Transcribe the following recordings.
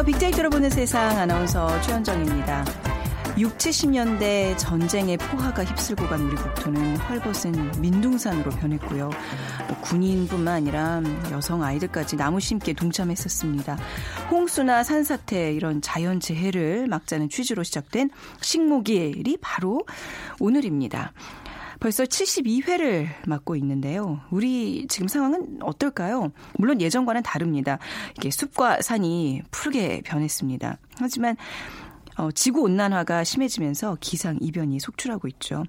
안녕하세요. 빅데이터로 보는 세상 아나운서 최현정입니다. 6, 70년대 전쟁의 포화가 휩쓸고 간 우리 국토는 헐벗은 민둥산으로 변했고요. 뭐 군인뿐만 아니라 여성 아이들까지 나무 심기에 동참했었습니다. 홍수나 산사태 이런 자연 재해를 막자는 취지로 시작된 식목일이 바로 오늘입니다. 벌써 72회를 맞고 있는데요. 우리 지금 상황은 어떨까요? 물론 예전과는 다릅니다. 이게 숲과 산이 푸르게 변했습니다. 하지만 어, 지구 온난화가 심해지면서 기상 이변이 속출하고 있죠.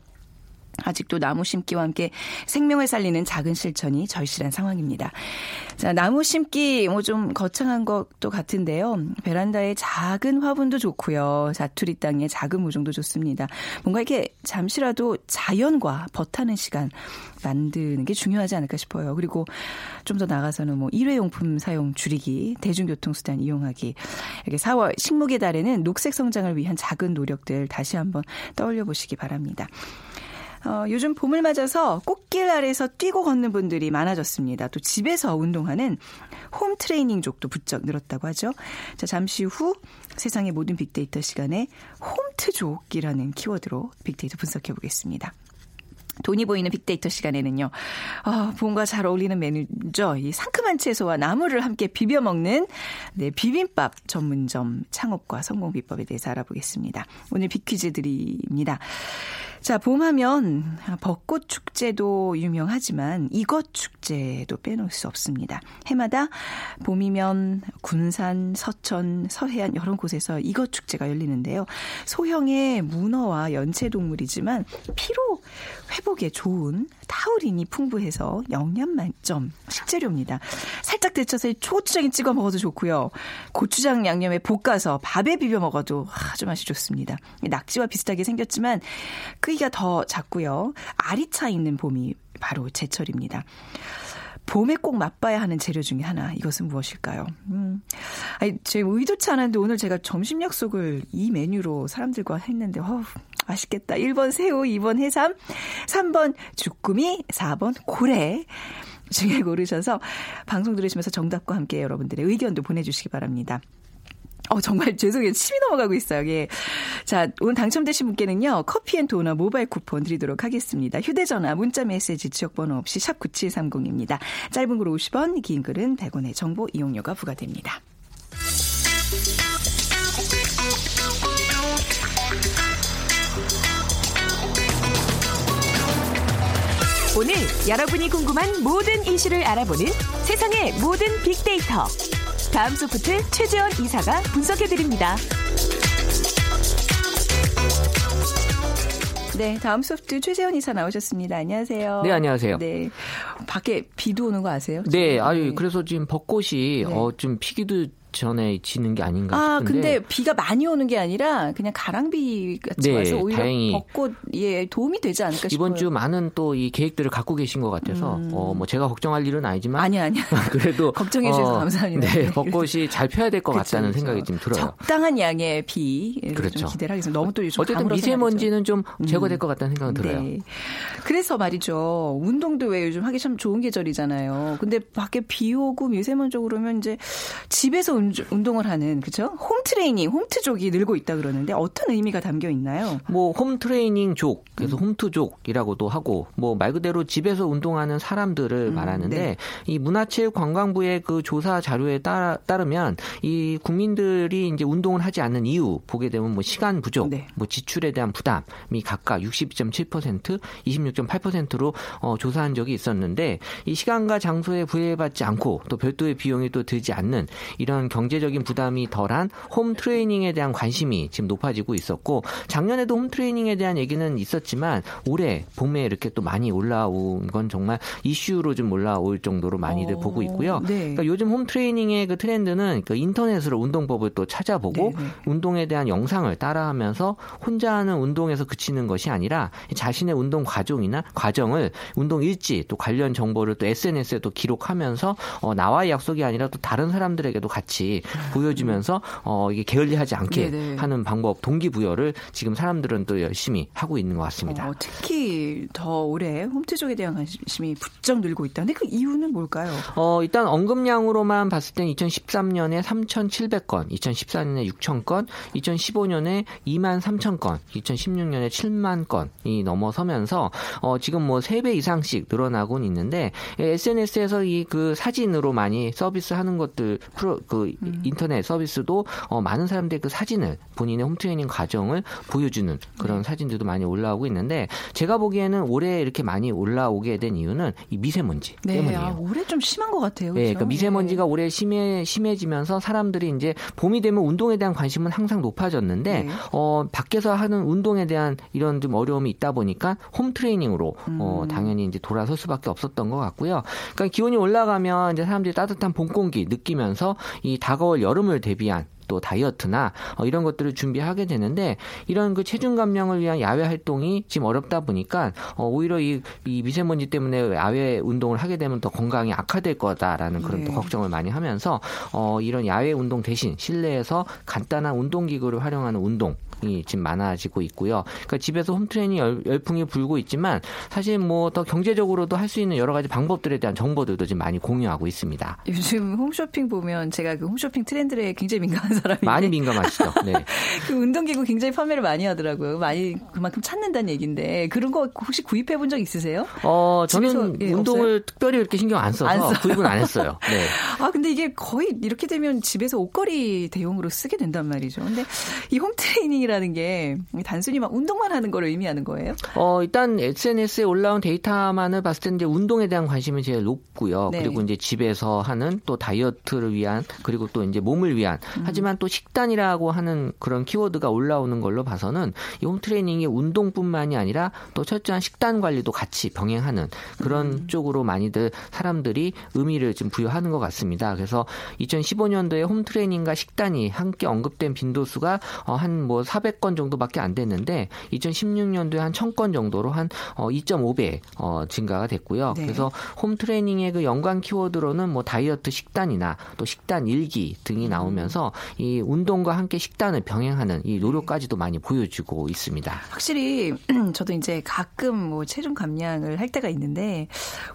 아직도 나무 심기와 함께 생명을 살리는 작은 실천이 절실한 상황입니다. 자, 나무 심기 뭐 좀 거창한 것도 같은데요. 베란다에 작은 화분도 좋고요. 자투리 땅에 작은 모종도 좋습니다. 뭔가 이렇게 잠시라도 자연과 버타는 시간 만드는 게 중요하지 않을까 싶어요. 그리고 좀 더 나가서는 뭐 일회용품 사용 줄이기, 대중교통수단 이용하기. 이렇게 4월 식목의 달에는 녹색 성장을 위한 작은 노력들 다시 한번 떠올려 보시기 바랍니다. 어, 요즘 봄을 맞아서 꽃길 아래서 뛰고 걷는 분들이 많아졌습니다. 또 집에서 운동하는 홈 트레이닝족도 부쩍 늘었다고 하죠. 자, 잠시 후 세상의 모든 빅데이터 시간에 홈트족이라는 키워드로 빅데이터 분석해 보겠습니다. 돈이 보이는 빅데이터 시간에는요. 아, 봄과 잘 어울리는 메뉴죠. 이 상큼한 채소와 나물을 함께 비벼 먹는 네, 비빔밥 전문점 창업과 성공 비법에 대해서 알아보겠습니다. 오늘 빅퀴즈 드립니다. 자, 봄하면 벚꽃 축제도 유명하지만 이것 축제도 빼놓을 수 없습니다. 해마다 봄이면 군산, 서천, 서해안 여러 곳에서 이것 축제가 열리는데요. 소형의 문어와 연체 동물이지만 피로 회 복에 좋은 타우린이 풍부해서 영양 만점 식재료입니다. 살짝 데쳐서 초고추장에 찍어 먹어도 좋고요. 고추장 양념에 볶아서 밥에 비벼 먹어도 아주 맛이 좋습니다. 낙지와 비슷하게 생겼지만 크기가 더 작고요. 알이 차 있는 봄이 바로 제철입니다. 봄에 꼭 맛봐야 하는 재료 중에 하나. 이것은 무엇일까요? 음. 아니, 제 의도치 않았는데 오늘 제가 점심 약속을 이 메뉴로 사람들과 했는데, 어우, 맛있겠다. 1번 새우, 2번 해삼, 3번 주꾸미, 4번 고래. 중에 고르셔서 방송 들으시면서 정답과 함께 여러분들의 의견도 보내주시기 바랍니다. 어, 정말 죄송해요. 침이 넘어가고 있어요. 예. 자, 오늘 당첨되신 분께는요, 커피 and 도넛 모바일 쿠폰 드리도록 하겠습니다. 휴대전화, 문자 메시지, 지역번호 없이 샵9730입니다. 짧은 글 50원, 긴 글은 100원의 정보 이용료가 부과됩니다. 오늘 여러분이 궁금한 모든 이슈를 알아보는 세상의 모든 빅데이터. 다음 소프트 최재원 이사가 분석해드립니다. 네, 다음 소프트 최재원 이사 나오셨습니다. 안녕하세요. 네, 안녕하세요. 네. 밖에 비도 오는 거 아세요? 네, 아유, 그래서 지금 벚꽃이, 네. 어, 좀 피기도 전에 지는 게 아닌가 아, 싶은데. 근데 비가 많이 오는 게 아니라 그냥 가랑비 같이 네, 와서 오히려 다행히 벚꽃에 도움이 되지 않을까 싶어요. 이번 주 많은 또 이 계획들을 갖고 계신 것 같아서 음. 어, 뭐 제가 걱정할 일은 아니지만 아니 아니. 그래도 걱정해 주셔서 어, 감사합니다. 네, 벚꽃이 잘 펴야 될 것 같다는 그쵸. 생각이 좀 들어요. 적당한 양의 비를 그렇죠. 좀 기대를 하겠습니다. 너무 또 요즘 어쨌든 미세먼지는 좀 음. 제거될 것 같다는 생각은 들어요. 네. 그래서 말이죠. 운동도 왜 요즘 하기 참 좋은 계절이잖아요. 근데 밖에 비 오고 미세먼지 오고 그러면 이제 집에서 운동을 하는 그죠? 홈 트레이닝, 홈트족이 늘고 있다 그러는데 어떤 의미가 담겨 있나요? 뭐 홈 트레이닝족, 그래서 음. 홈트족이라고도 하고 뭐 말 그대로 집에서 운동하는 사람들을 음, 말하는데 네. 이 문화체육관광부의 그 조사 자료에 따, 따르면 이 국민들이 이제 운동을 하지 않는 이유 보게 되면 뭐 시간 부족, 네. 뭐 지출에 대한 부담이 각각 62.7%, 26.8%로 어, 조사한 적이 있었는데 이 시간과 장소에 부여받지 않고 또 별도의 비용이 또 들지 않는 이런 경제적인 부담이 덜한 홈 트레이닝에 대한 관심이 지금 높아지고 있었고 작년에도 홈 트레이닝에 대한 얘기는 있었지만 올해 봄에 이렇게 또 많이 올라온 건 정말 이슈로 좀 올라올 정도로 많이들 어, 보고 있고요. 네. 그러니까 요즘 홈 트레이닝의 그 트렌드는 그 인터넷으로 운동법을 또 찾아보고 네, 네. 운동에 대한 영상을 따라하면서 혼자 하는 운동에서 그치는 것이 아니라 자신의 운동 과정이나 과정을 운동 일지 또 관련 정보를 또 SNS에 또 기록하면서 어, 나와의 약속이 아니라 또 다른 사람들에게도 같이 보여주면서 어, 이게 게을리하지 않게 네, 네. 하는 방법 동기부여를 지금 사람들은 또 열심히 하고 있는 것 같습니다. 어, 특히 더 올해 홈트 쪽에 대한 관심이 부쩍 늘고 있다는데 그 이유는 뭘까요? 어, 일단 언급량으로만 봤을 땐 2013년에 3,700건, 2014년에 6,000건, 2015년에 2만 3,000건, 2016년에 7만 건이 넘어서면서 어, 지금 뭐 3배 이상씩 늘어나곤 있는데 SNS에서 이 그 사진으로 많이 서비스하는 것들 프로 그 인터넷 서비스도 어, 많은 사람들의 그 사진을 본인의 홈트레이닝 과정을 보여주는 그런 사진들도 많이 올라오고 있는데 제가 보기에는 올해 이렇게 많이 올라오게 된 이유는 이 미세먼지 네, 때문이에요. 아, 올해 좀 심한 것 같아요. 네, 그죠? 그러니까 미세먼지가 올해 심해 심해지면서 사람들이 이제 봄이 되면 운동에 대한 관심은 항상 높아졌는데 네. 어 밖에서 하는 운동에 대한 이런 좀 어려움이 있다 보니까 홈 트레이닝으로 어 음. 당연히 이제 돌아설 수밖에 없었던 것 같고요. 그러니까 기온이 올라가면 이제 사람들이 따뜻한 봄 공기 느끼면서 이 다가올 여름을 대비한 또 다이어트나 어, 이런 것들을 준비하게 되는데 이런 그 체중 감량을 위한 야외 활동이 지금 어렵다 보니까 어, 오히려 이, 이 미세먼지 때문에 야외 운동을 하게 되면 더 건강이 악화될 거다라는 그런 또 네. 걱정을 많이 하면서 어, 이런 야외 운동 대신 실내에서 간단한 운동 기구를 활용하는 운동 이 지금 많아지고 있고요. 그러니까 집에서 홈트레이닝 열, 열풍이 불고 있지만 사실 뭐 더 경제적으로도 할 수 있는 여러 가지 방법들에 대한 정보들도 지금 많이 공유하고 있습니다. 요즘 홈쇼핑 보면 제가 그 홈쇼핑 트렌드에 굉장히 민감한 사람인데 많이 민감하시죠? 네. 그 운동기구 굉장히 판매를 많이 하더라고요. 많이 그만큼 찾는다는 얘기인데 그런 거 혹시 구입해 본 적 있으세요? 어, 저는 예, 운동을 특별히 그렇게 신경 안 써서 안? 구입은 안 했어요. 네. 아 근데 이게 거의 이렇게 되면 집에서 옷걸이 대용으로 쓰게 된단 말이죠. 근데 이 홈트레이닝이 라는 게 단순히 막 운동만 하는 걸 의미하는 거예요? 어, 일단 SNS에 올라온 데이터만을 봤을 때 이제 운동에 대한 관심이 제일 높고요. 네. 그리고 이제 집에서 하는 또 다이어트를 위한 그리고 또 이제 몸을 위한 음. 하지만 또 식단이라고 하는 그런 키워드가 올라오는 걸로 봐서는 이 홈트레이닝이 운동뿐만이 아니라 또 철저한 식단 관리도 같이 병행하는 그런 음. 쪽으로 많이들 사람들이 의미를 좀 부여하는 것 같습니다. 그래서 2015년도에 홈트레이닝과 식단이 함께 언급된 빈도수가 어, 한뭐 400건 정도밖에 안 됐는데 2016년도에 한 1000건 정도로 한 어, 2.5배 어, 증가가 됐고요. 네. 그래서 홈 트레이닝의 그 연관 키워드로는 뭐 다이어트 식단이나 또 식단 일기 등이 나오면서 이 운동과 함께 식단을 병행하는 이 노력까지도 많이 보여주고 있습니다. 확실히 저도 이제 가끔 뭐 체중 감량을 할 때가 있는데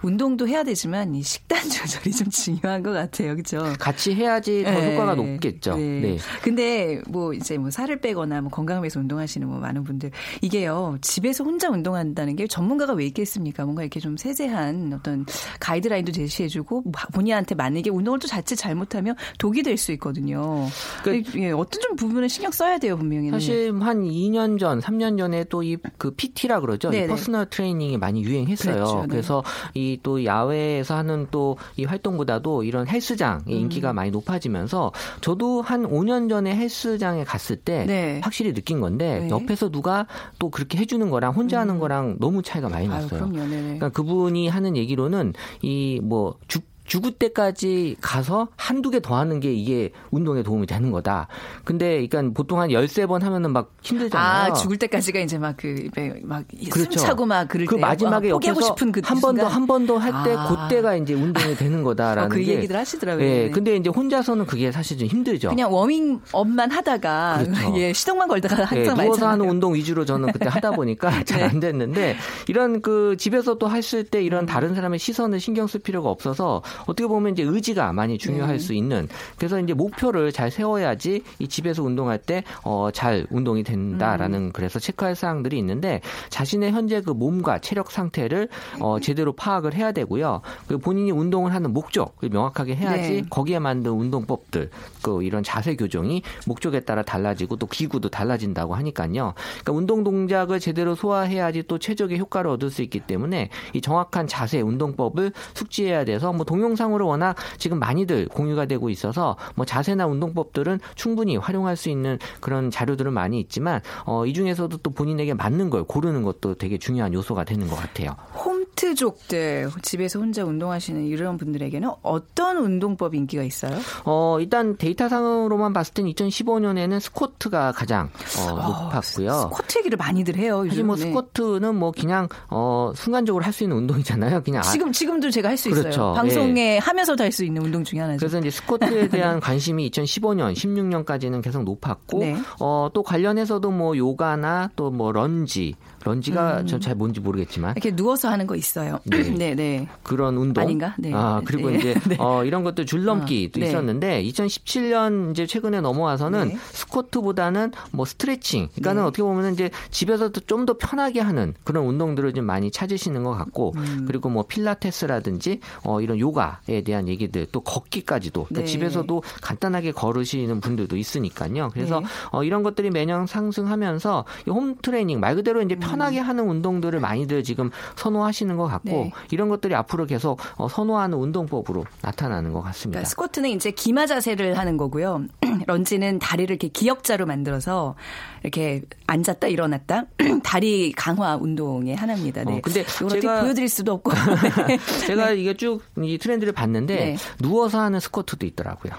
운동도 해야 되지만 이 식단 조절이 좀 중요한 것 같아요, 그렇죠? 같이 해야지 더 네. 효과가 높겠죠. 네. 네. 근데 뭐 이제 뭐 살을 빼거나 뭐 건강을 위해서 운동하시는 뭐 많은 분들 이게요 집에서 혼자 운동한다는 게 전문가가 왜 있겠습니까? 뭔가 이렇게 좀 세세한 어떤 가이드라인도 제시해주고 본인한테 만약에 운동을 또 자칫 잘못하면 독이 될 수 있거든요. 그- 예, 어떤 좀 부분을 신경 써야 돼요 분명히. 사실 한 2년 전, 3년 전에 또 이 그 PT라 그러죠. 네네. 이 personal training이 많이 유행했어요. 그랬죠, 네. 그래서 이 또 야외에서 하는 또 이 활동보다도 이런 헬스장의 음. 인기가 많이 높아지면서 저도 한 5년 전에 헬스장에 갔을 때 네. 확실히 느낀 건데 네. 옆에서 누가 또 그렇게 해주는 거랑 혼자 하는 거랑 너무 차이가 많이 음. 났어요. 그럼요. 네. 그러니까 그분이 하는 얘기로는 이 뭐 죽 을 때까지 가서 한두 개 더 하는 게 이게 운동에 도움이 되는 거다. 근데 그러니까 보통 한 13번 하면은 막 힘들잖아요. 아 죽을 때까지가 이제 막 그막 그렇죠. 숨차고 막 그럴 그때 마지막에 어, 포기하고 싶은 그 한 번 더? 한 번 더 할때 아. 그때가 이제 운동이 되는 거다라는 어, 그게 얘기들 하시더라고요. 예. 네. 근데 이제 혼자서는 그게 사실 좀 힘들죠. 그냥 워밍업만 하다가 그렇죠. 예 시동만 걸다가 항상 예, 누워서. 하는 운동 위주로 저는 그때 하다 보니까 잘안 됐는데 이런 그 집에서 또 했을 때 이런 음. 다른 사람의 시선을 신경 쓸 필요가 없어서 어떻게 보면 이제 의지가 많이 중요할 네. 수 있는 그래서 이제 목표를 잘 세워야지 이 집에서 운동할 때 어 잘 운동이 된다라는 음. 그래서 체크할 사항들이 있는데 자신의 현재 그 몸과 체력 상태를 어 제대로 파악을 해야 되고요. 그리고 본인이 운동을 하는 목적을 명확하게 해야지 네. 거기에 맞는 운동법들, 그 이런 자세 교정이 목적에 따라 달라지고 또 기구도 달라진다고 하니까요. 그러니까 운동 동작을 제대로 소화해야지 또 최적의 효과를 얻을 수 있기 때문에 이 정확한 자세 운동법을 숙지해야 돼서 뭐 동영 동영상으로 워낙 지금 많이들 공유가 되고 있어서 뭐 자세나 운동법들은 충분히 활용할 수 있는 그런 자료들은 많이 있지만 어, 이 중에서도 또 본인에게 맞는 걸 고르는 것도 되게 중요한 요소가 되는 것 같아요. 홈트족들 집에서 혼자 운동하시는 이런 분들에게는 어떤 운동법이 인기가 있어요? 어, 일단 데이터상으로만 봤을 땐 2015년에는 스쿼트가 가장 어, 높았고요. 스쿼트 얘기를 많이들 해요. 사실 요즘. 뭐 네. 스쿼트는 뭐 그냥 어 순간적으로 할 수 있는 운동이잖아요. 그냥 아- 지금 지금도 제가 할수 그렇죠. 있어요. 방송 에 하면서도 할 수 있는 운동 중에 하나죠. 그래서 이제 스쿼트에 대한 관심이 2015년, 16년까지는 계속 높았고 네. 어, 또 관련해서도 뭐 요가나 또 뭐 런지, 런지가 음. 저잘 뭔지 모르겠지만 이렇게 누워서 하는 거 있어요. 네. 네, 네. 그런 운동 아닌가? 네. 아 그리고 네. 이제 네. 어, 이런 것도 줄넘기도 어, 네. 있었는데 2017년 이제 최근에 넘어와서는 네. 스쿼트보다는 뭐 스트레칭, 그러니까는 네. 어떻게 보면은 이제 집에서도 좀 더 편하게 하는 그런 운동들을 좀 많이 찾으시는 것 같고 음. 그리고 뭐 필라테스라든지 어, 이런 요가에 대한 얘기들 또 걷기까지도 그러니까 네. 집에서도 간단하게 걸으시는 분들도 있으니까요. 그래서 네. 어, 이런 것들이 매년 상승하면서 이홈 트레이닝 말 그대로 이제 편 하게 하는 운동들을 많이들 지금 선호하시는 것 같고 음. 네. 이런 것들이 앞으로 계속 어, 선호하는 운동법으로 나타나는 것 같습니다. 그러니까 스쿼트는 이제 기마 자세를 하는 거고요. 런지는 다리를 이렇게 기역자로 만들어서 이렇게 앉았다 일어났다 다리 강화 운동의 하나입니다. 네. 어, 근데 제가- 보여드릴 수도 없고. 네. 제가 이게 쭉 이 트렌드를 봤는데 네. 누워서 하는 스쿼트도 있더라고요.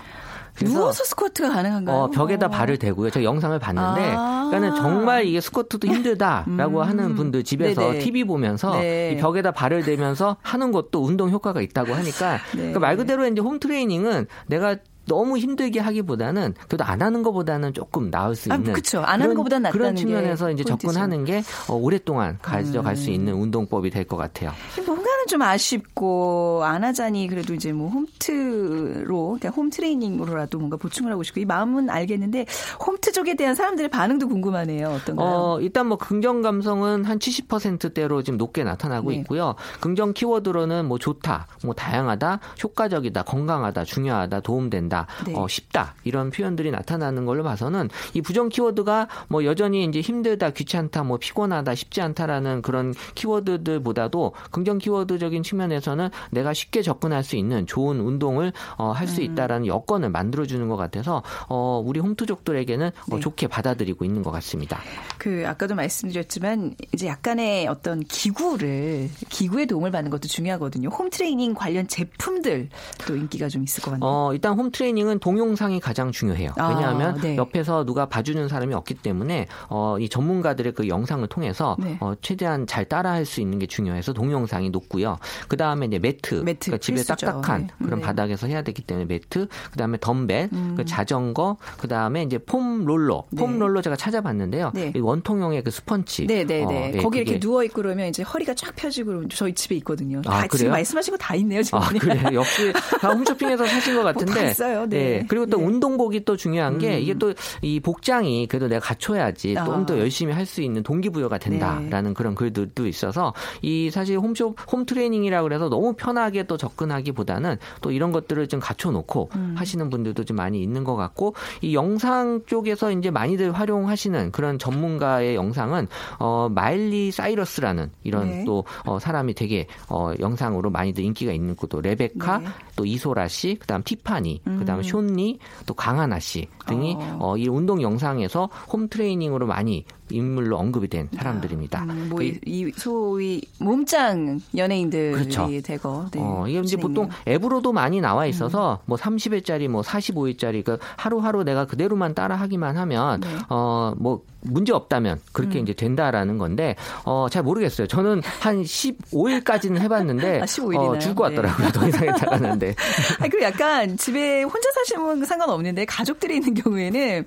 누워서 스쿼트가 가능한가요? 어, 벽에다 발을 대고요. 제가 영상을 봤는데, 아. 그러니까는 정말 이게 스쿼트도 힘들다라고 하는 분들 집에서 네네. TV 보면서 네. 이 벽에다 발을 대면서 하는 것도 운동 효과가 있다고 하니까, 네. 그러니까 말 그대로 이제 홈 트레이닝은 내가 너무 힘들게 하기보다는 그래도 안 하는 것보다는 조금 나을 수 아, 있는 그쵸. 안 하는 것보다는 낫다는 그런 게 측면에서 이제 포인트죠. 접근하는 게 어, 오랫동안 가져갈 음. 수 있는 운동법이 될 것 같아요. 뭔가는 좀 아쉽고 안 하자니 그래도 이제 뭐 홈트로 그러니까 홈 트레이닝으로라도 뭔가 보충을 하고 싶고 이 마음은 알겠는데 홈트 쪽에 대한 사람들의 반응도 궁금하네요. 어떤가요? 어, 일단 뭐 긍정 감성은 한 70%대로 지금 높게 나타나고 네. 있고요. 긍정 키워드로는 뭐 좋다, 뭐 다양하다, 효과적이다, 건강하다, 중요하다, 도움된다, 네. 어, 쉽다 이런 표현들이 나타나는 걸로 봐서는 이 부정 키워드가 뭐 여전히 이제 힘들다, 귀찮다, 뭐 피곤하다, 쉽지 않다라는 그런 키워드들보다도 긍정 키워드적인 측면에서는 내가 쉽게 접근할 수 있는 좋은 운동을 어, 할 음. 수 있다라는 여건을 만들어주는 것 같아서 어, 우리 홈트족들에게는 어, 네. 좋게 받아들이고 있는 것 같습니다. 그 아까도 말씀드렸지만 이제 약간의 어떤 기구를 기구의 도움을 받는 것도 중요하거든요. 홈 트레이닝 관련 제품들도 인기가 좀 있을 것 같네요. 어, 일단 홈 트레이닝 은 동영상이 가장 중요해요. 아, 왜냐하면 네. 옆에서 누가 봐주는 사람이 없기 때문에 어, 이 전문가들의 그 영상을 통해서 네. 어, 최대한 잘 따라할 수 있는 게 중요해서 동영상이 높고요. 그 다음에 이제 매트, 매트, 그러니까 집에. 딱딱한 네. 그런 네. 바닥에서 해야 되기 때문에 매트, 그 다음에 덤벨, 음. 그 자전거, 그 다음에 이제 foam roller, foam 네. roller 제가 찾아봤는데요. 네. 이 원통형의 그 스펀지. 네네네. 어, 예, 거기 이렇게 누워 있고 그러면 이제 허리가 쫙 펴지고 저희 집에 있거든요. 아, 다 지금 그래요? 말씀하신 거 다 있네요. 지금. 아, 그래. 역시 다 홈쇼핑에서 사신 것 같은데. 봤어요. 네. 예, 그리고 또 네. 운동복이 또 중요한 게 음. 이게 또 이 복장이 그래도 내가 갖춰야지 아. 좀더 열심히 할 수 있는 동기부여가 된다라는 그런 글들도 있어서 이 사실 홈쇼 홈 트레이닝이라 그래서 너무 편하게 또 접근하기보다는 또 이런 것들을 좀 갖춰놓고 음. 하시는 분들도 좀 많이 있는 것 같고 이 영상 쪽에서 이제 많이들 활용하시는 그런 전문가의 영상은 어 마일리 사이러스라는 이런 네. 또 어, 사람이 되게 어, 영상으로 많이들 인기가 있는 것도 레베카, 네. 또 이소라 씨, 그다음 티파니, 그다음 음. 쇼니, 또 강하나 씨 등이 어. 어, 이 운동 영상에서 홈 트레이닝으로 많이 인물로 언급이 된 사람들입니다. 음, 뭐, 그 이, 이 소위 몸짱 연예인들이 그렇죠. 되고. 네, 어, 이게 이제. 보통 앱으로도 많이 나와 있어서 뭐 30일짜리 뭐 45일짜리 그 하루하루 내가 그대로만 따라 하기만 하면 네. 어, 뭐 문제 없다면 그렇게 이제 된다라는 건데 어, 잘 모르겠어요. 저는 한 15일까지는 해 봤는데 아, 15일 이나요? 어, 죽을 것 같더라고요. 더 이상 했다가는데. 아, 그 약간 집에 혼자 사시면 상관없는데 가족들이 있는 경우에는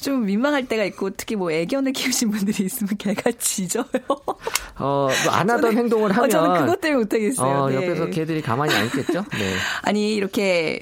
좀 민망할 때가 있고 특히 뭐 애견을 키 우신 분들이 있으면 개가 짖어요. 어, 뭐안 하던 저는- 행동을 하면 어, 저는 그것 때문에 못하겠어요. 어, 네. 옆에서 개들이 가만히 안 있겠죠? 네. 아니 이렇게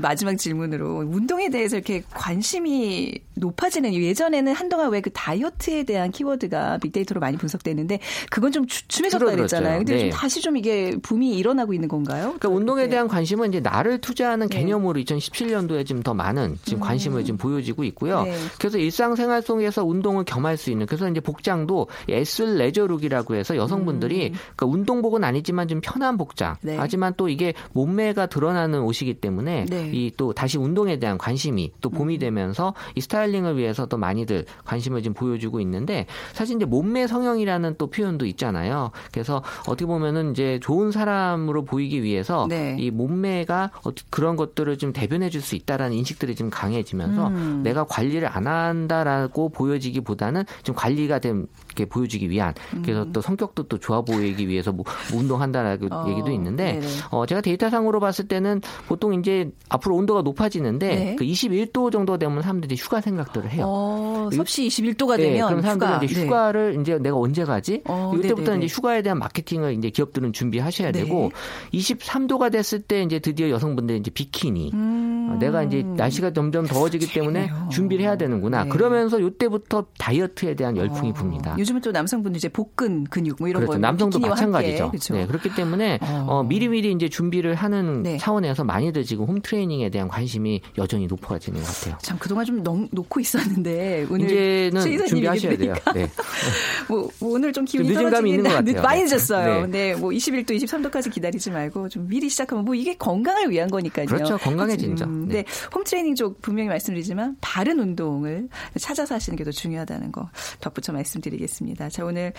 마지막 질문으로 운동에 대해서 이렇게 관심이 높아지는. 예전에는 한동안 왜 그 다이어트에 대한 키워드가 빅데이터로 많이 분석됐는데 그건 좀 주춤해졌다. 그랬잖아요. 근데 네. 좀 다시 좀 이게 붐이 일어나고 있는 건가요? 그러니까 운동에 네. 대한 관심은 이제 나를 투자하는 네. 개념으로 2017년도에 지금 더 많은 지금 관심을 지금 보여지고 있고요. 네. 그래서 일상생활 속에서 운동을 겸할 수 있는 그래서 이제 복장도 에슬 레저룩이라고 해서 여성분들이 그러니까 운동복은 아니지만 좀 편한 복장. 음. 네. 하지만 또 이게 몸매가 드러나는 옷이기 때문에 네. 음. 이또 다시 운동에 대한 관심이 또 봄이 되면서 이 스타일링을 위해서 또 많이들 관심을 지금 보여주고 있는데 사실 이제 몸매 성형이라는 또 표현도 있잖아요. 그래서 어떻게 보면은 이제 좋은 사람으로 보이기 위해서 네. 이 몸매가 어- 그런 것들을 좀 대변해 줄 수 있다라는 인식들이 좀 강해지면서 음. 내가 관리를 안 한다라고 보여지기보다는 좀 관리가 된게 보여주기 위한 그래서 또 성격도 또 좋아 보이기 위해서 뭐 운동한다라고 음. 어, 얘기도 있는데 네네. 어 제가 데이터상으로 봤을 때는 보통 이제 앞으로 온도가 높아지는데 네. 그 21도 정도 되면 사람들이 휴가 생각들을 해요. 어, 섭씨 21도가 네, 되면 그럼 사람들은 휴가. 이제 네. 휴가를 이제 내가 언제 가지? 어, 이때부터 네네네. 이제 휴가에 대한 마케팅을 이제 기업들은 준비하셔야 네. 되고 23도가 됐을 때 이제 드디어 여성분들이 이제 비키니 음. 어, 내가 이제 날씨가 점점 더워지기 때문에 재밌네요. 준비를 해야 되는구나. 네. 그러면서 이때부터 다이어트에 대한 열풍이 어, 붑니다. 요즘은 또 남성분들 이제 복근 근육 뭐 이런 그렇죠. 거 남성도 마찬가지죠. 함께, 그렇죠. 네, 그렇기 때문에 어. 어, 미리미리 이제 준비를 하는 네. 차원에서 많이들 지금 홈 트레이닝에 대한 관심이 여전히 높아지는 것 같아요. 참 그동안 좀 놓, 놓고 있었는데 오늘 이제는 준비하셔야 돼요. 들으니까 네. 뭐, 뭐 오늘 좀 기운이 좀 늦은 감이 있는 것 같아요. 많이 네. 늦었어요. 네. 근데 뭐 21도, 23도까지 기다리지 말고 좀 미리 시작하면 뭐 이게 건강을 위한 거니까요. 그렇죠. 건강해지죠. 음, 네. 근데 홈트레이닝 쪽 분명히 말씀드리지만 바른 운동을 찾아서 하시는 게 더 중요하다는 거 덧붙여 말씀드리겠습니다. 자 오늘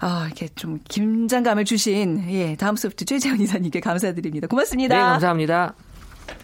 아, 이렇게 좀 긴장감을 주신 예 다음 소프트 최재현 이사님께 감사드립니다. 고맙습니다. 네, 감사합니다.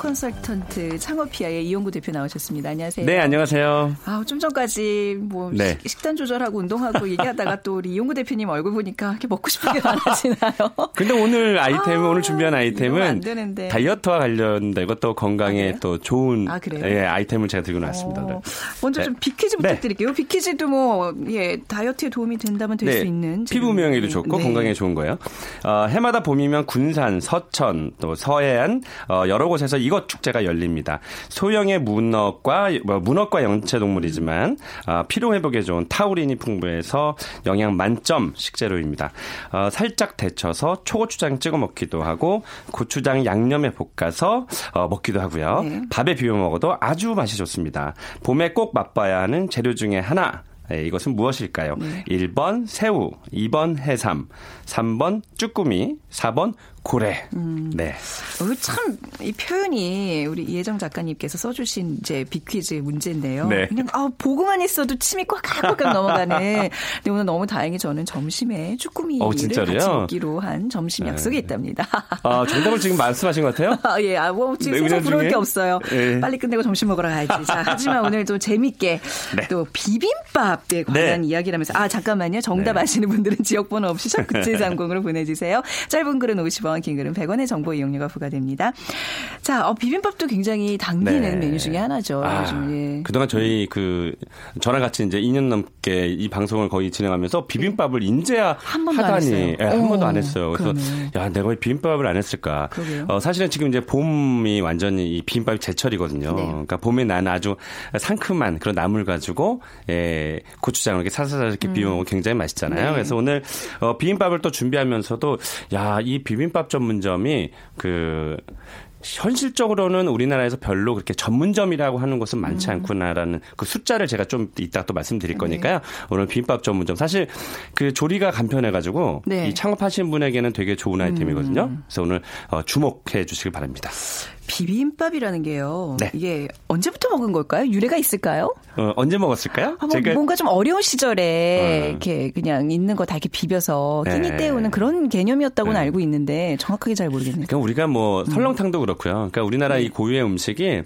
컨설턴트 창업피아의 이용구 대표 나오셨습니다. 안녕하세요. 네, 안녕하세요. 아, 좀 전까지 뭐 네. 식- 식단 조절하고 운동하고 얘기하다가 또 우리 이용구 대표님 얼굴 보니까 이렇게 먹고 싶은 게 많아지나요? 근데 오늘 아이템은 아, 오늘 준비한 아이템은 안 되는데. 다이어트와 또 아, 건강에 그래요? 또 좋은 아, 그래요? 예, 아이템을 제가 들고 나왔습니다. 어, 먼저 네. 좀 빅퀴즈 네. 부탁드릴게요. 빅퀴즈도 뭐, 예, 다이어트에 도움이 된다면 될 수 있는. 네. 피부 미용에도 좋고 네. 건강에 좋은 거예요. 어, 해마다 봄이면 군산, 서천, 또 서해안 어, 여러 곳에서 이것 축제가 열립니다. 소형의 문어과 뭐, 문어과 영체 동물이지만 어, 피로 회복에 좋은 타우린이 풍부해서 영양 만점 식재료입니다. 어, 살짝 데쳐서 초고추장 찍어 먹기도 하고 고추장 양념에 볶아서 어, 먹기도 하고요. 네. 밥에 비벼 먹어도 아주 맛이 좋습니다. 봄에 꼭 맛봐야 하는 재료 중에 하나. 네, 이것은 무엇일까요? 1번 새우, 2번 해삼, 3번 쭈꾸미, 4번 고래. 네. 어, 참, 이 표현이 우리 이혜정 작가님께서 써주신 이제 빅퀴즈 문제인데요. 네. 그냥, 아, 보고만 있어도 침이 꽉꽉꽉 넘어가네. 근데 오늘 너무 다행히 저는 점심에 쭈꾸미를 어, 진짜로요? 같이 먹기로 한 점심 네. 약속이 있답니다. 아, 정답을 지금 말씀하신 것 같아요? 아, 예, 아, 뭐, 지금 네, 세상 부러울? 게 없어요. 예. 빨리 끝내고 점심 먹으러 가야지. 자, 하지만 오늘도 재밌게 네. 또 비빔밥에 관한 네. 이야기를 하면서, 아, 잠깐만요. 정답 네. 아시는 분들은 지역번호 없이 샵9730으로 보내주세요. 짧은 글은 50원, 긴 글은 100원의 정보 이용료가 부과됩니다. 자, 어, 비빔밥도 굉장히 당기는 네. 메뉴 중에 하나죠. 아, 요즘, 예. 그동안 저희 그 저랑 같이 이제 2년 넘게 이 방송을 거의 진행하면서 비빔밥을 인제야 한 번도 안 하다니 했어요. 예, 한 어, 번도 안 했어요. 그래서 그러네. 야 내가 왜 비빔밥을 안 했을까? 어, 사실은 지금 이제 봄이 완전히 이 비빔밥이 제철이거든요. 네. 그러니까 봄에 나는 아주 상큼한 그런 나물 가지고 예, 고추장을 이렇게 사사사 이렇게 비벼 먹으면 굉장히 맛있잖아요. 음. 네. 그래서 오늘 어, 비빔밥을 또 준비하면서도 야 이 비빔밥 전문점이 그 현실적으로는 우리나라에서 별로 그렇게 전문점이라고 하는 곳은 많지 음. 않구나라는 그 숫자를 제가 좀 이따 또 말씀드릴 네. 거니까요. 오늘 비빔밥 전문점 사실 그 조리가 간편해가지고 네. 음. 이 창업하신 분에게는 되게 좋은 아이템이거든요. 그래서 오늘 어, 주목해 주시길 바랍니다. 비빔밥이라는 게요. 네. 이게 언제부터 먹은 걸까요? 유래가 있을까요? 어, 언제 먹었을까요? 아, 뭐 뭔가 좀 어려운 시절에 어. 이렇게 그냥 있는 거 다 이렇게 비벼서 끼니 네. 때우는 그런 개념이었다고는 네. 알고 있는데 정확하게 잘 모르겠네요. 그러니까 우리가 뭐 설렁탕도 그렇고요. 그러니까 우리나라 네. 이 고유의 음식이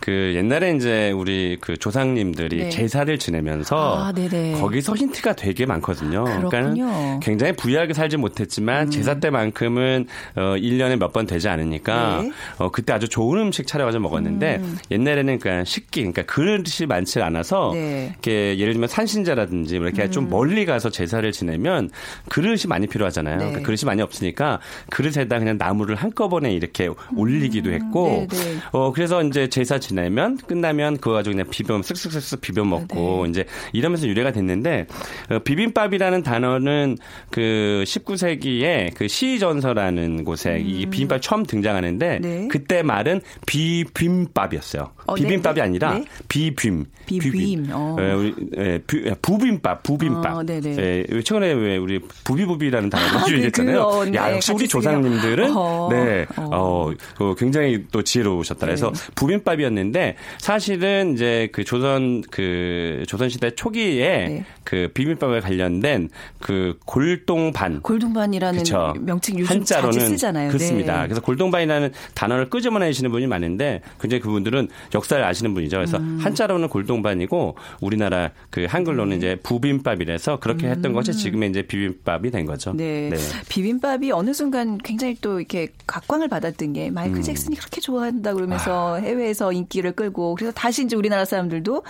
그 옛날에 이제 우리 그 조상님들이 네. 제사를 지내면서 아. 거기서 힌트가 되게 많거든요. 그렇군요. 음. 그러니까 굉장히 부유하게 살지 못했지만 제사 때만큼은 어 1년에 몇 번 되지 않으니까 네. 어 그때 아주 아주 좋은 음식 차려가지고 먹었는데 옛날에는 그냥 식기, 그러니까 그릇이 많지 않아서 네. 이렇게 예를 들면 산신자라든지 뭐 이렇게 좀 멀리 가서 제사를 지내면 그릇이 많이 필요하잖아요. 네. 그러니까 그릇이 많이 없으니까 그릇에다 그냥 나무를 한꺼번에 이렇게 올리기도 했고, 네, 네. 어 그래서 이제 제사 지내면 끝나면 그거 가지고 그냥 비벼 쓱쓱쓱쓱 비벼 먹고 네. 이제 이러면서 유래가 됐는데 어, 비빔밥이라는 단어는 그 19세기에 그 시전서라는 곳에 이 비빔밥 처음 등장하는데 음. 네. 그때 말은 비빔밥이었어요. 어, 네, 비빔밥이 네. 아니라 네. 비빔. 비빔, 어. 예, 우리, 예, 부, 예, 부빔밥, 부빔밥. 어, 네네. 예, 최근에 왜 우리 부비부비라는 단어가 아, 네, 유행했잖아요. 그거, 네, 야, 역시 우리. 조상님들은 어, 네, 어. 어, 어, 굉장히 또 지혜로우셨다. 그래서 네. 부빔밥이었는데 사실은 이제 그 조선 그 조선 시대 초기에 네. 그 비빔밥에 관련된 그 골동반 골동반이라는 그쵸. 명칭 요즘 한자로는 쓰잖아요. 그렇습니다. 네. 그래서 골동반이라는 단어를 끄집어내 시는 분이 많은데 굉장히 그분들은 역사를 아시는 분이죠. 그래서 음. 한자로는 골동반이고 우리나라 그 한글로는 이제 부빔밥이라서 그렇게 했던 것이 지금의 이제 비빔밥이 된 거죠. 음. 네. 비빔밥이 어느 순간 굉장히 또 이렇게 각광을 받았던 게 음. 마이클 잭슨이 그렇게 좋아한다 그러면서 아. 해외에서 인기를 끌고 그래서 다시 이제 우리나라 사람들도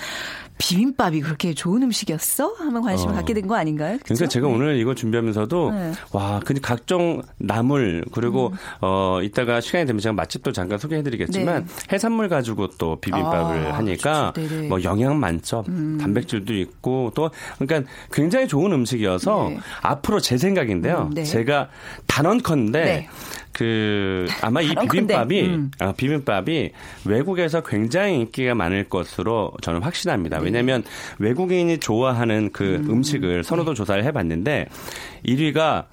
비빔밥이 그렇게 좋은 음식이었어? 하면 관심을 어. 갖게 된 거 아닌가요? 그러니까 그쵸? 제가 오늘 이거 준비하면서도 네. 음. 와, 근데 각종 나물 그리고 어 이따가 시간이 되면 제가 맛집도 잠깐 소개해드리겠지만 네. 해산물 가지고 또 비빔밥을 아, 하니까. 음. 뭐 영양 만점, 단백질도 있고 또 그러니까 굉장히 좋은 음식이어서 네. 앞으로 제 생각인데요. 음, 네. 제가 단언컨대 네. 그 아마 이. 비빔밥이 음. 아, 비빔밥이 외국에서 굉장히 인기가 많을 것으로 저는 확신합니다. 왜냐하면 외국인이 좋아하는 그 음. 식을 선호도 조사를 해봤는데 1위가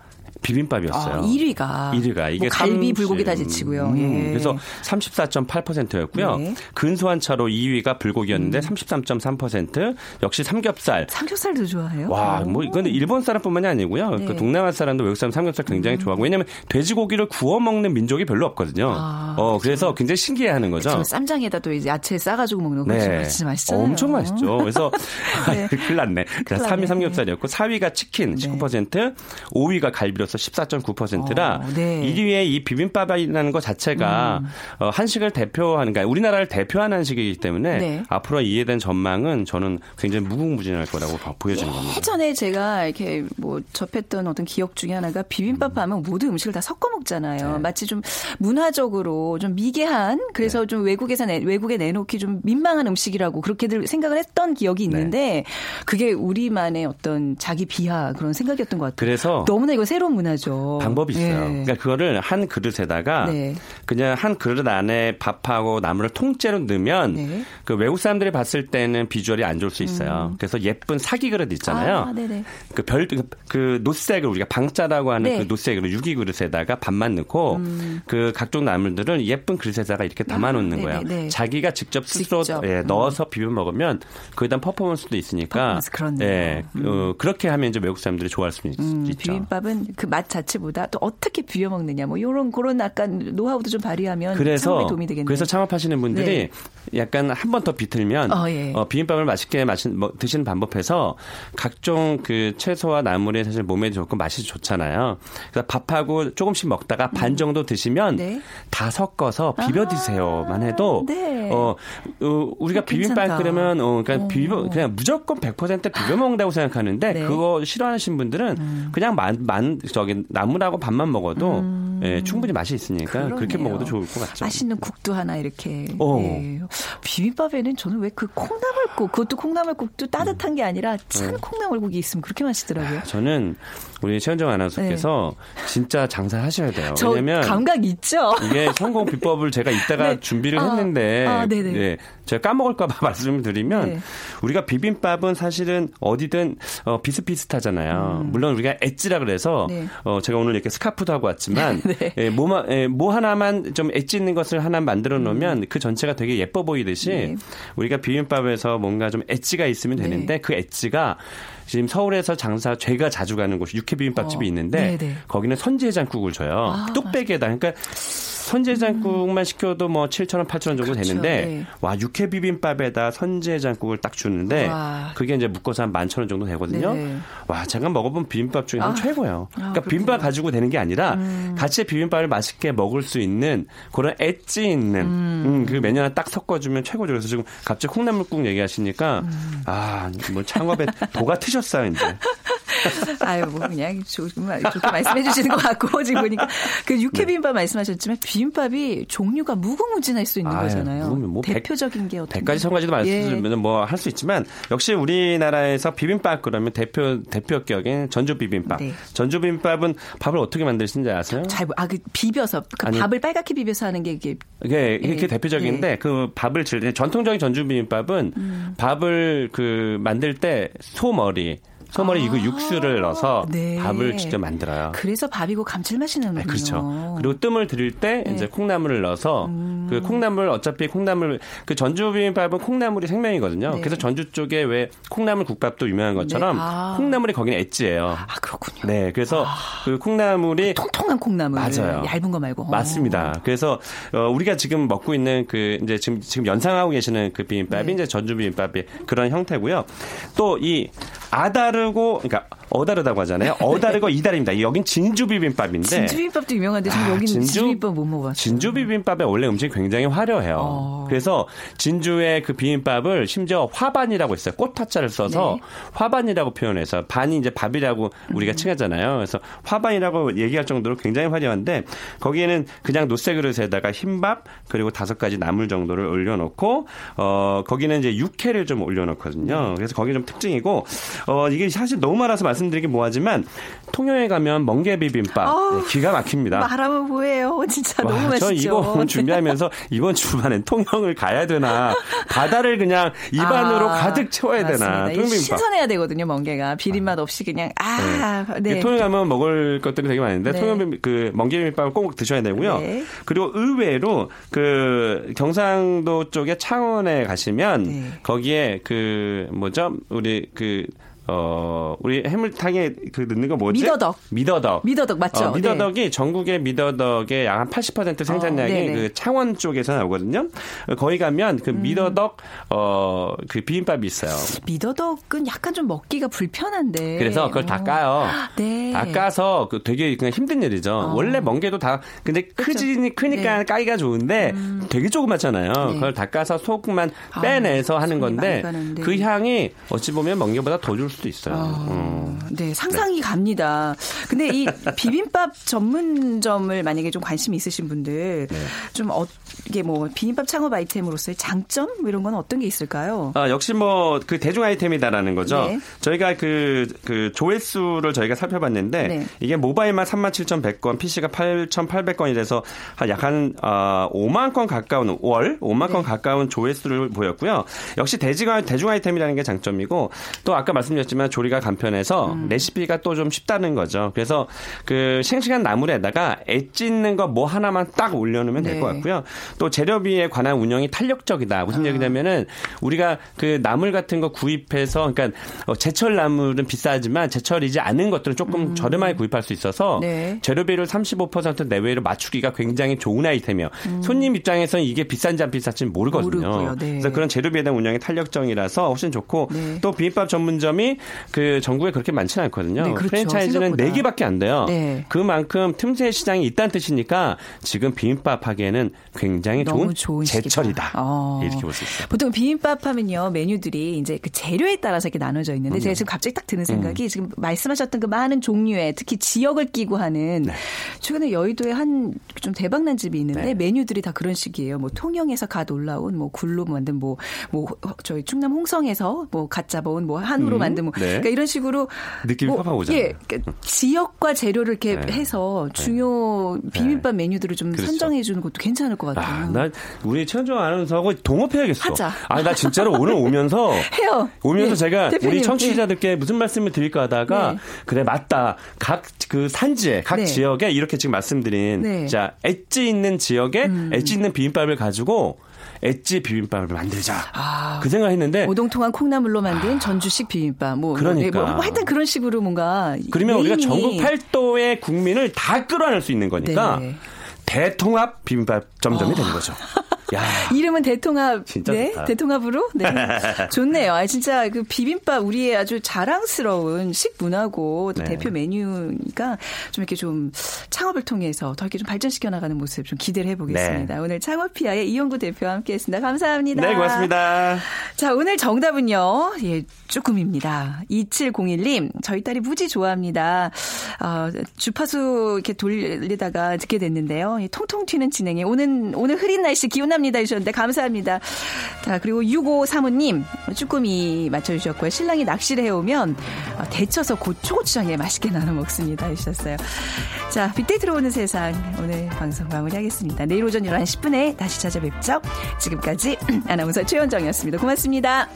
비빔밥이었어요. 아, 1위가 1위가 이게 뭐 갈비 30 불고기 다 제치고요. 음, 예. 그래서 34.8%였고요. 네. 근소한 차로 2위가 불고기였는데 33.3% 역시 삼겹살. 삼겹살도 좋아해요? 와, 오. 뭐 이건 일본 사람뿐만이 아니고요. 네. 음. 그 동남아 사람도 외국 사람 삼겹살 굉장히 좋아하고 왜냐하면 돼지고기를 구워 먹는 민족이 별로 없거든요. 아, 어, 그래서 굉장히 신기해 하는 거죠. 저 쌈장에다 또 이제 야채 싸가지고 먹는 거 네. 진짜 맛있잖아요. 엄청 맛있죠. 그래서 네. 큰일 났네. 자, 큰일 3위 났네. 삼겹살이었고 4위가 치킨 네. 19%, 5위가 갈비로 서 14.9%라 어, 네. 1위에 이 비빔밥이라는 것 자체가 음. 어, 한식을 대표하는 그러니까 우리나라를 대표하는 한식이기 때문에 네. 앞으로 이에 대한 전망은 저는 굉장히 무궁무진할 거라고 봐- 보여지는 겁니다. 예전에 제가 이렇게 뭐 접했던 어떤 기억 중에 하나가 비빔밥 하면 모든 음식을 다 섞어 먹잖아요. 네. 마치 좀 문화적으로 좀 미개한 그래서 네. 좀 외국에서 내, 외국에 내놓기 좀 민망한 음식이라고 그렇게들 생각을 했던 기억이 네. 있는데 그게 우리만의 어떤 자기 비하 그런 생각이었던 것 같아요. 그래서 너무나 이거 새로운 문 화죠. 방법이 있어요. 예. 그러니까 그거를 한 그릇에다가 네. 그냥 한 그릇 안에 밥하고 나물을 통째로 넣으면 네. 그 외국 사람들이 봤을 때는 비주얼이 안 좋을 수 있어요. 그래서 예쁜 사기 그릇 있잖아요. 음. 아, 네네. 그 별, 그 노색을 우리가 방자라고 하는 네. 음. 그 노색으로 유기 그릇에다가 밥만 넣고 그 각종 나물들을 예쁜 그릇에다가 이렇게 담아 놓는 아, 거예요. 자기가 직접 스스로 직접. 예, 음. 넣어서 비벼 먹으면 거기에 대한 퍼포먼스도 있으니까 퍼포먼스. 예, 어, 그렇게 하면 이제 외국 사람들이 좋아할 수 있, 음, 있죠. 비빔밥은 그맛 자체보다 또 어떻게 비벼 먹느냐 뭐 요런 그런 약간 노하우도 좀 발휘하면 그래서 도움이 되겠네요. 그래서 창업하시는 분들이 약간 한 번 더 비틀면 어, 예. 어, 비빔밥을 맛있게 마시, 뭐, 드시는 방법에서 각종 그 채소와 나물이 사실 몸에 좋고 맛이 좋잖아요. 그래서 밥하고 조금씩 먹다가 반 정도 드시면 네. 다 섞어서 비벼 드세요만 해도 네. 어, 어, 우리가 어, 비빔밥. 끓으면 어, 그러니까 어. 비벼 그냥 무조건 100% 비벼 먹는다고 생각하는데 네. 음. 그거 싫어하시는 분들은 그냥 만, 만 저기 나물하고 밥만 먹어도 예, 충분히 맛이 있으니까 그렇게 음. 그러네요. 먹어도 좋을 것 같죠. 맛있는 국도 하나 이렇게. 어. 예. 비빔밥에는 저는 왜 그 콩나물국, 그것도 콩나물국도 따뜻한 게 아니라 찬 네. 콩나물국이 있으면 그렇게 맛있더라고요. 저는 우리 최현정 아나운서께서 진짜 장사하셔야 돼요. 네. 저 왜냐면 감각 있죠? 이게 성공 비법을 제가 이따가 네. 준비를 아, 했는데 아. 예, 제가 까먹을까 봐 말씀을 드리면 네. 우리가 비빔밥은 사실은 어디든 어, 비슷비슷하잖아요. 물론 우리가 엣지라 그래서 음. 네. 어, 제가 오늘 이렇게 스카프도 하고 왔지만 네. 예, 뭐, 예, 뭐 하나만 좀 엣지 있는 것을 하나 만들어 놓으면 그 전체가 되게 예뻐 보이듯이 음. 네. 우리가 비빔밥에서 뭔가 좀 엣지가 있으면 되는데 그 엣지가 지금 서울에서 장사 제가 자주 가는 곳이 육회 비빔밥집이 어, 있는데 네네. 거기는 선지해장국을 줘요. 아, 뚝배기에다 그러니까 선지해장국만 시켜도 뭐 7,000원, 8,000원 정도 그렇죠. 되는데 네. 와 육회 비빔밥에다 선지해장국을 딱 주는데 와. 그게 이제 묶어서 한 11,000원 정도 되거든요. 네. 와, 제가 먹어본 비빔밥 중에 한 아. 최고예요. 아, 그러니까 그렇구나. 비빔밥 가지고 되는 게 아니라 같이 비빔밥을 맛있게 먹을 수 있는 그런 엣지 있는 음, 그 메뉴 하나 딱 섞어주면 최고죠. 그래서 지금 갑자기 콩나물국 얘기하시니까 아, 뭐 창업에 도가 트셨어요, 이제. 아유, 뭐 그냥 좋- 좋게 말씀해 주시는 것 같고 지금 보니까 그 육회 비빔밥 말씀하셨지만 비빔밥이 종류가 무궁무진할 수 있는 아유, 거잖아요. 뭐 백- 대표적인 게 어떤 100가지, 1000가지도 말씀드리면 뭐할 수 있지만 역시 우리나라에서 비빔밥 그러면 대표 대표격인 전주 비빔밥. 네. 전주 비빔밥은 밥을 어떻게 만드시는지 아세요? 잘, 아, 그 비벼서, 그 아니. 밥을 빨갛게 비벼서 하는 게 이게. 이게 이게 예. 대표적인데 그 밥을 질때 전통적인 전주 비빔밥은 음. 밥을 그 만들 때 소머리 소머리 이거 육수를 넣어서 네. 밥을 직접 만들어요. 그래서 밥이고 감칠맛이 나는군요. 네, 그렇죠. 그리고 뜸을 들일 때 네. 음. 이제 콩나물을 넣어서 그 콩나물 어차피 콩나물 그 전주 비빔밥은 콩나물이 생명이거든요. 네. 그래서 전주 쪽에 왜 콩나물 국밥도 유명한 것처럼 네. 아. 콩나물이 거기는 엣지예요. 아, 그렇군요. 네, 그래서 그 콩나물이 통통한 콩나물. 맞아요. 얇은 거 말고. 맞습니다. 그래서 어, 우리가 지금 먹고 있는 그 이제 지금 지금 연상하고 계시는 그 비빔밥이 네. 이제 전주 비빔밥이 그런 형태고요. 또이 아다르고 그러니까 어다르다고 하잖아요. 어다르고 이다릅니다. 여긴 진주 비빔밥인데 진주 비빔밥도 유명한데 지금 아, 여기는 진주? 비빔밥 못 먹어봤어요. 진주 비빔밥의 원래 음식이 굉장히 화려해요. 어. 그래서 진주의 그 비빔밥을 심지어 화반이라고 했어요. 꽃화자를 써서 네. 화반이라고 표현해서 반이 이제 밥이라고 우리가 음. 칭하잖아요. 그래서 화반이라고 얘기할 정도로 굉장히 화려한데 거기에는 그냥 노쇠 그릇에다가 흰밥 그리고 다섯 가지 나물 정도를 올려놓고 어 거기는 이제 육회를 좀 올려놓거든요. 그래서 거기 좀 특징이고 어 이게 사실 너무 많아서 말씀 드리기 뭐하지만 통영에 가면 멍게 비빔밥 아우, 네, 기가 막힙니다. 말하면 뭐예요? 진짜 너무 와, 맛있죠. 저 이거 준비하면서 이번 주말엔 통영을 가야 되나 바다를 그냥 입안으로 아, 가득 채워야 되나 맞습니다. 이게 통비빔밥. 신선해야 되거든요, 멍게가. 비린맛 없이 그냥, 아, 네. 통영 가면 먹을 것들이 되게 많은데 네. 통영 비- 그 멍게 비빔밥을 꼭 드셔야 되고요. 네. 그리고 의외로 그 경상도 쪽에 창원에 가시면 네. 거기에 그 뭐죠? 우리 그 어, 우리 해물탕에 그 넣는 거 뭐지? 미더덕. 미더덕. 미더덕 맞죠? 어, 미더덕이 전국의 미더덕의 약 한 80% 생산량이 어. 그 창원 쪽에서 나오거든요. 거기 가면 그 미더덕 어, 그 비빔밥이 있어요. 네. 미더덕은 약간 좀 먹기가 불편한데. 그래서 그걸 다 까요. 네. 다 까서 그 되게 그냥 힘든 일이죠. 원래 멍게도 다 근데 크지니 크니까 네. 까기가 좋은데 되게 조그맣잖아요. 네. 그걸 다 까서 아, 빼내서 하는 손이 건데. 그 향이 어찌 보면 멍게보다 더줄 수도 있어요. 아, 음. 네, 상상이 갑니다. 근데 이 비빔밥 전문점을 만약에 좀 관심이 있으신 분들 네. 좀 어, 이게 뭐 비빔밥 창업 아이템으로서의 장점 뭐 이런 건 어떤 게 있을까요? 아, 역시 뭐 그 대중 아이템이다라는 거죠. 네. 저희가 그, 그 조회수를 저희가 살펴봤는데 네. 이게 모바일만 37,100건, PC가 8,800건이 돼서 약한 어, 5만 건 가까운 월 5만 건 네. 가까운 조회수를 보였고요. 역시 대중, 대중 아이템이라는 게 장점이고 또 아까 말씀드렸지만 조리가 간편해서 음. 레시피가 또 좀 쉽다는 거죠. 그래서 그 싱싱한 나물에다가 엣지 있는 거 뭐 하나만 딱 올려놓으면 될 네. 것 같고요. 또 재료비에 관한 운영이 탄력적이다. 무슨 아. 얘기냐면은 우리가 그 나물 같은 거 구입해서 그러니까 어, 제철 나물은 비싸지만 제철이지 않은 것들은 조금 저렴하게 구입할 수 있어서 음. 네. 재료비를 35% 내외로 맞추기가 굉장히 좋은 아이템이에요. 손님 입장에서는 이게 비싼지 안 비싼지 모르거든요. 음. 네. 그래서 그런 재료비에 대한 운영이 탄력적이라서 훨씬 좋고 네. 또 비빔밥 전문점이 그 전국에 그렇게 많지는 않거든요. 네, 그렇죠. 프랜차이즈는 생각보다. 4개밖에 안 돼요. 네. 그만큼 틈새 시장이 있다는 뜻이니까 지금 비빔밥 하기에는 굉장히 너무 좋은, 좋은. 제철이다. 어. 이렇게 볼 수 있어요. 보통 비빔밥 하면요 메뉴들이 이제 그 재료에 따라서 이렇게 나눠져 있는데 제가 지금 갑자기 딱 드는 음. 생각이 지금 말씀하셨던 그 많은 종류의 특히 지역을 끼고 하는 네. 최근에 여의도에 한 좀 대박난 집이 있는데 네. 메뉴들이 다 그런 식이에요. 뭐 통영에서 갓 올라온 뭐 굴로 만든 뭐뭐 저희 충남 홍성에서 뭐갓 잡아온 뭐 한우로 음, 만든 뭐 네. 그러니까 이런 식으로 느낌이 뭐, 팍팍 오잖아요. 예, 그러니까 지역과 재료를 이렇게 네. 해서 중요 비빔밥 메뉴들을 좀 그렇죠. 선정해 주는 것도 괜찮을 것 같아요. 아, 나 우리 최현정 아나운서하고 동업해야겠어. 하자. 아, 나 진짜로 오늘 오면서 해요. 오면서 예, 제가 대표님, 우리 청취자들께 무슨 말씀을 드릴까 하다가 네. 그래 맞다. 각 그 산지에 각 네. 지역에 이렇게 지금 말씀드린 네. 음. 자 엣지 있는 지역에 엣지 있는 비빔밥을 가지고 엣지 비빔밥을 만들자. 그 생각했는데 오동통한 콩나물로 만든 전주식 비빔밥. 뭐, 그러니까. 뭐, 뭐 하여튼 그런 식으로 뭔가. 그러면 우리가 전국 팔도의 국민을 다 끌어낼 수 있는 거니까 네. 대통합 비빔밥 점점이 되는 거죠. 야. 이름은 대통합. 진짜 네, 좋다. 대통합으로. 네, 좋네요. 아 진짜 그 비빔밥 우리의 아주 자랑스러운 식문화고 또 네. 대표 메뉴니까 좀 이렇게 좀 창업을 통해서 더 이렇게 좀 발전시켜 나가는 모습 좀 기대를 해보겠습니다. 오늘 창업피아의 이용구 대표와 함께했습니다. 감사합니다. 네, 고맙습니다. 자, 오늘 정답은요. 예, 쭈꾸미입니다. 2701님, 저희 딸이 무지 좋아합니다. 어, 주파수 이렇게 돌리다가 듣게 됐는데요. 이 통통 튀는 진행에 오늘, 오늘 흐린 날씨 기 운납니다. 해주셨는데 감사합니다. 자, 그리고 6535님, 쭈꾸미 맞춰주셨고요. 신랑이 낚시를 해오면 어, 데쳐서 고추고추장에 맛있게 나눠 먹습니다. 해주셨어요. 자, 빅데이터로 오는 세상. 오늘 방송 마무리하겠습니다. 내일 오전 11시 10분에 다시 찾아뵙죠. 지금까지 아나운서 최현정이었습니다. 고맙습니다.